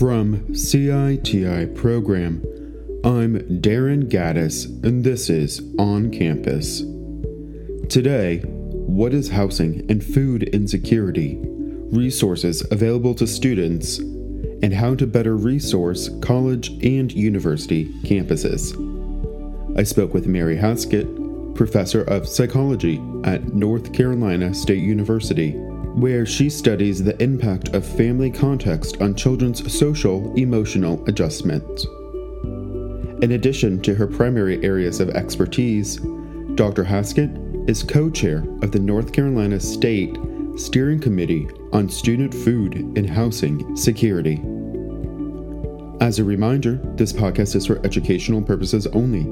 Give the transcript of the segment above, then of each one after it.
From CITI Program, I'm Darren Gaddis, and this is On Campus. Today, what is housing and food insecurity, resources available to students, and how to better resource college and university campuses. I spoke with Mary Haskett, professor of psychology at North Carolina State University where she studies the impact of family context on children's social emotional adjustment. In addition to her primary areas of expertise, Dr. Haskett is co chair of the North Carolina State Steering Committee on Student Food and Housing Security. As a reminder, this podcast is for educational purposes only.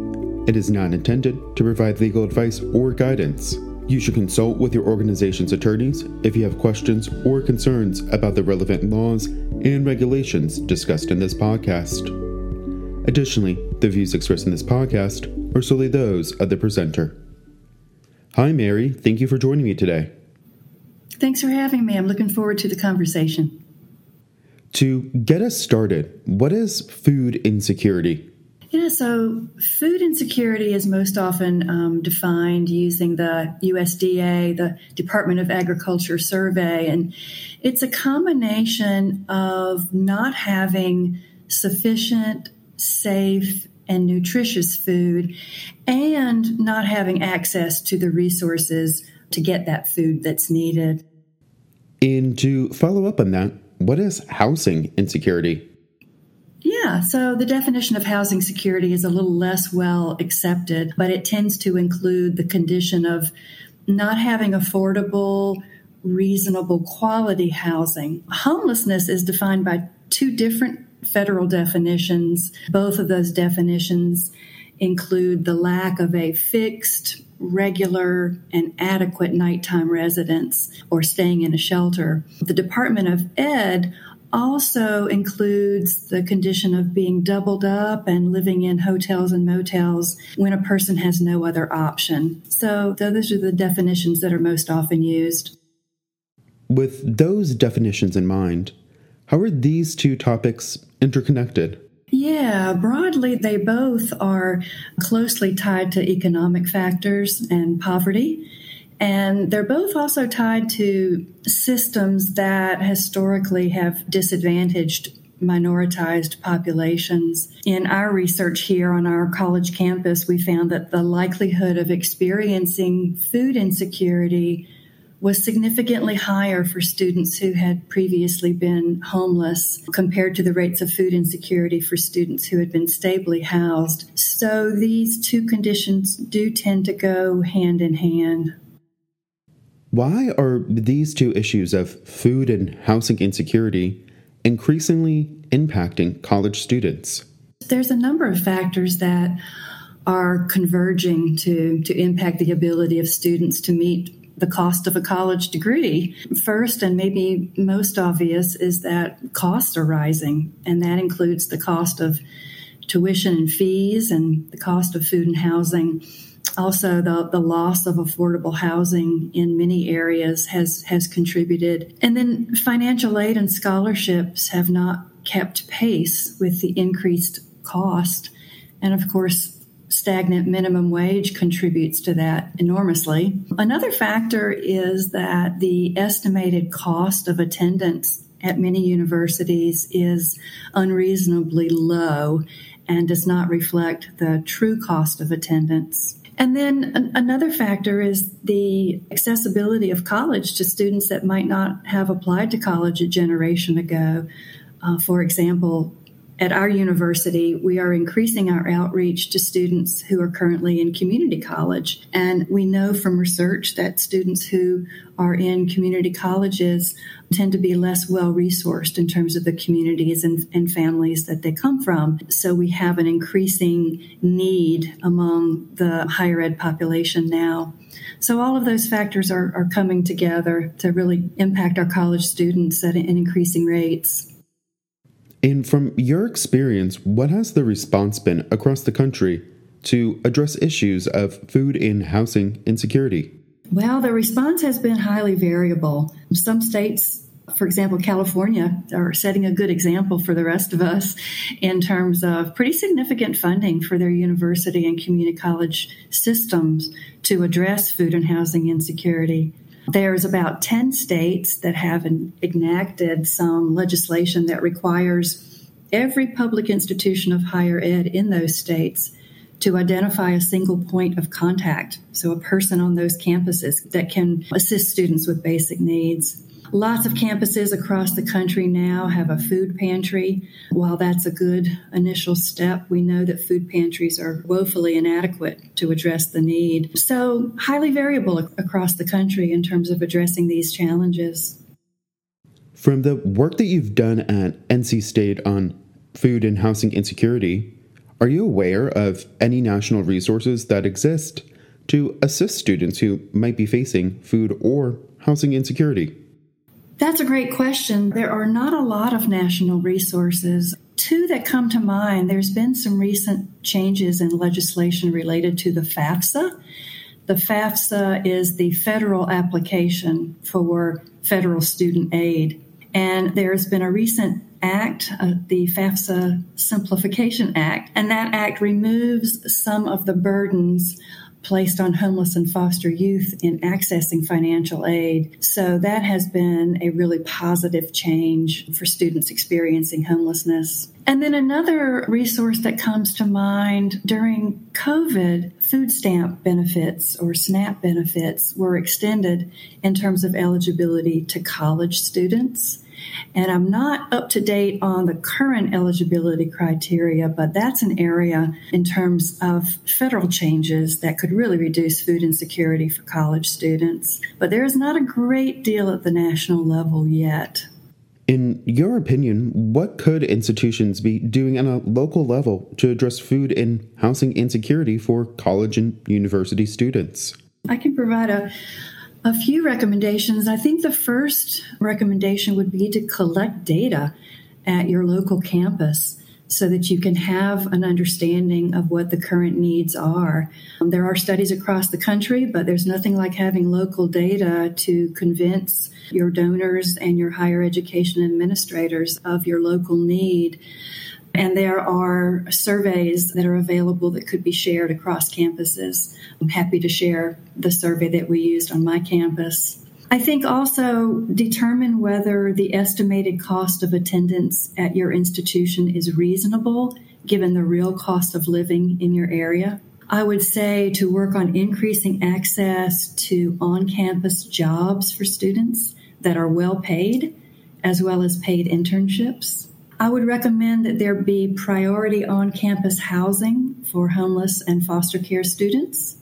It is not intended to provide legal advice or guidance. You should consult with your organization's attorneys if you have questions or concerns about the relevant laws and regulations discussed in this podcast. Additionally, the views expressed in this podcast are solely those of the presenter. Hi, Mary. Thank you for joining me today. Thanks for having me. I'm looking forward to the conversation. To get us started, what is food insecurity? Yeah, so food insecurity is most often um, defined using the USDA, the Department of Agriculture survey, and it's a combination of not having sufficient, safe, and nutritious food and not having access to the resources to get that food that's needed. And to follow up on that, what is housing insecurity? Yeah, so the definition of housing security is a little less well accepted, but it tends to include the condition of not having affordable, reasonable quality housing. Homelessness is defined by two different federal definitions. Both of those definitions include the lack of a fixed, regular, and adequate nighttime residence or staying in a shelter. The Department of Ed also includes the condition of being doubled up and living in hotels and motels when a person has no other option. So, those are the definitions that are most often used. With those definitions in mind, how are these two topics interconnected? Yeah, broadly, they both are closely tied to economic factors and poverty. And they're both also tied to systems that historically have disadvantaged minoritized populations. In our research here on our college campus, we found that the likelihood of experiencing food insecurity was significantly higher for students who had previously been homeless compared to the rates of food insecurity for students who had been stably housed. So these two conditions do tend to go hand in hand. Why are these two issues of food and housing insecurity increasingly impacting college students? There's a number of factors that are converging to, to impact the ability of students to meet the cost of a college degree. First, and maybe most obvious, is that costs are rising, and that includes the cost of tuition and fees and the cost of food and housing also the, the loss of affordable housing in many areas has has contributed. And then financial aid and scholarships have not kept pace with the increased cost. And of course stagnant minimum wage contributes to that enormously. Another factor is that the estimated cost of attendance at many universities is unreasonably low and does not reflect the true cost of attendance. And then an- another factor is the accessibility of college to students that might not have applied to college a generation ago. Uh, for example, at our university, we are increasing our outreach to students who are currently in community college. And we know from research that students who are in community colleges tend to be less well resourced in terms of the communities and, and, families that they come from. So we have an increasing need among the higher ed population now. So all of those factors are, are coming together to really impact our college students at, at increasing rates. And from your experience, what has the response been across the country to address issues of food and housing insecurity? Well, the response has been highly variable. Some states For example, California are setting a good example for the rest of us in terms of pretty significant funding for their university and community college systems to address food and housing insecurity. There's about 10 states that have enacted some legislation that requires every public institution of higher ed in those states to identify a single point of contact, so a person on those campuses that can assist students with basic needs. Lots of campuses across the country now have a food pantry. While that's a good initial step, we know that food pantries are woefully inadequate to address the need. So, highly variable across the country in terms of addressing these challenges. From the work that you've done at NC State on food and housing insecurity, are you aware of any national resources that exist to assist students who might be facing food or housing insecurity? That's a great question. There are not a lot of national resources. Two that come to mind there's been some recent changes in legislation related to the FAFSA. The FAFSA is the federal application for federal student aid. And there's been a recent act, uh, the FAFSA Simplification Act, and that act removes some of the burdens placed on homeless and foster youth in accessing financial aid. So that has been a really positive change for students experiencing homelessness. And then another resource that comes to mind during COVID, food stamp benefits or SNAP benefits were extended in terms of eligibility to college students. And I'm not up to date on the current eligibility criteria, but that's an area in terms of federal changes that could really reduce food insecurity for college students. But there is not a great deal at the national level yet. In your opinion, what could institutions be doing on a local level to address food and housing insecurity for college and university students? I can provide a a few recommendations. I think the first recommendation would be to collect data at your local campus so that you can have an understanding of what the current needs are. Um, there are studies across the country, but there's nothing like having local data to convince your donors and your higher education administrators of your local need. And there are surveys that are available that could be shared across campuses. I'm happy to share the survey that we used on my campus. I think also determine whether the estimated cost of attendance at your institution is reasonable given the real cost of living in your area. I would say to work on increasing access to on campus jobs for students that are well paid, as well as paid internships. I would recommend that there be priority on campus housing for homeless and foster care students.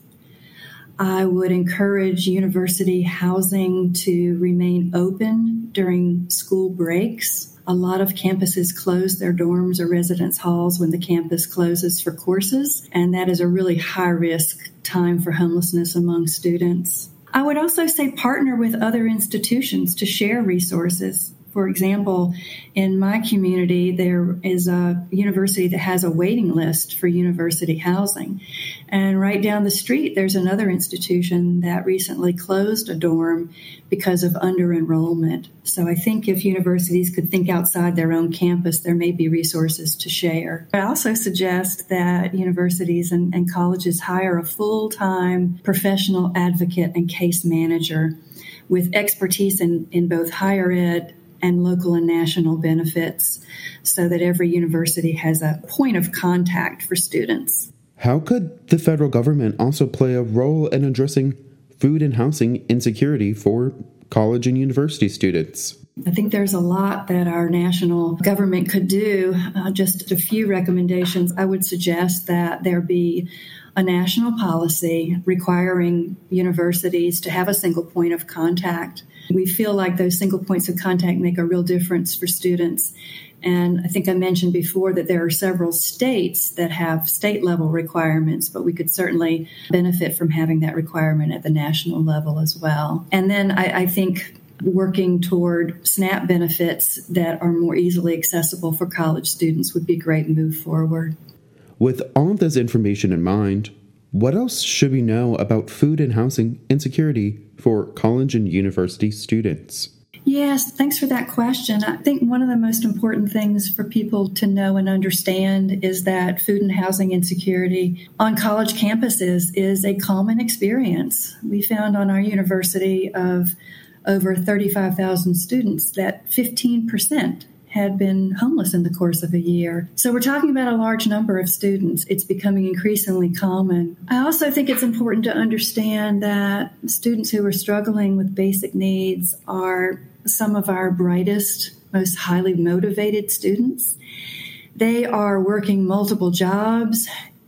I would encourage university housing to remain open during school breaks. A lot of campuses close their dorms or residence halls when the campus closes for courses, and that is a really high risk time for homelessness among students. I would also say partner with other institutions to share resources. For example, in my community, there is a university that has a waiting list for university housing. And right down the street, there's another institution that recently closed a dorm because of under enrollment. So I think if universities could think outside their own campus, there may be resources to share. I also suggest that universities and, and colleges hire a full time professional advocate and case manager with expertise in, in both higher ed and local and national benefits so that every university has a point of contact for students. How could the federal government also play a role in addressing food and housing insecurity for college and university students? I think there's a lot that our national government could do. Uh, just a few recommendations. I would suggest that there be a national policy requiring universities to have a single point of contact we feel like those single points of contact make a real difference for students. And I think I mentioned before that there are several states that have state level requirements, but we could certainly benefit from having that requirement at the national level as well. And then I, I think working toward SNAP benefits that are more easily accessible for college students would be a great move forward. With all of this information in mind, what else should we know about food and housing insecurity for college and university students? Yes, thanks for that question. I think one of the most important things for people to know and understand is that food and housing insecurity on college campuses is a common experience. We found on our university of over 35,000 students that 15% had been homeless in the course of a year. So we're talking about a large number of students. It's becoming increasingly common. I also think it's important to understand that students who are struggling with basic needs are some of our brightest, most highly motivated students. They are working multiple jobs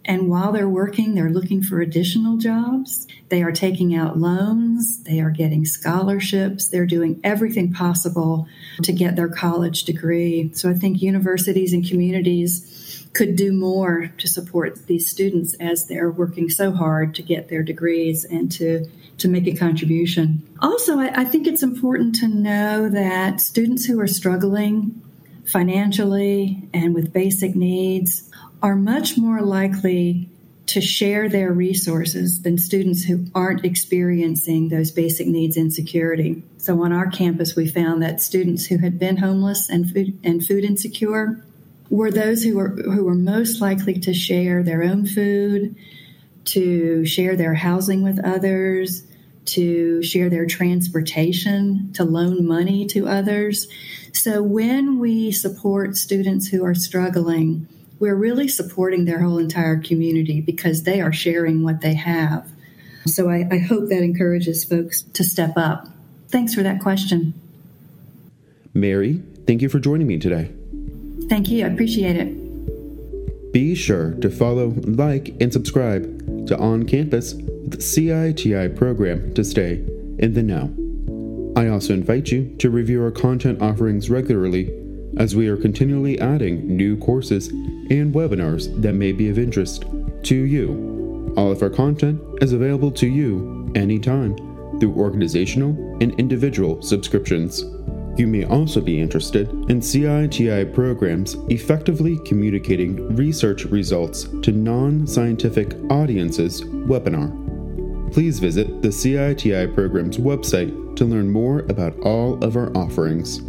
and while they're working, they're looking for additional jobs. They are taking out loans. They are getting scholarships. They're doing everything possible to get their college degree. So I think universities and communities could do more to support these students as they're working so hard to get their degrees and to to make a contribution. Also, I, I think it's important to know that students who are struggling financially and with basic needs are much more likely to share their resources than students who aren't experiencing those basic needs insecurity. So on our campus, we found that students who had been homeless and food, and food insecure were those who were who were most likely to share their own food, to share their housing with others, to share their transportation, to loan money to others. So when we support students who are struggling, we're really supporting their whole entire community because they are sharing what they have. So I, I hope that encourages folks to step up. Thanks for that question. Mary, thank you for joining me today. Thank you. I appreciate it. Be sure to follow, like, and subscribe to On Campus, the CITI program to stay in the know. I also invite you to review our content offerings regularly as we are continually adding new courses and webinars that may be of interest to you. All of our content is available to you anytime through organizational and individual subscriptions. You may also be interested in CITI programs effectively communicating research results to non scientific audiences webinar. Please visit the CITI program's website to learn more about all of our offerings.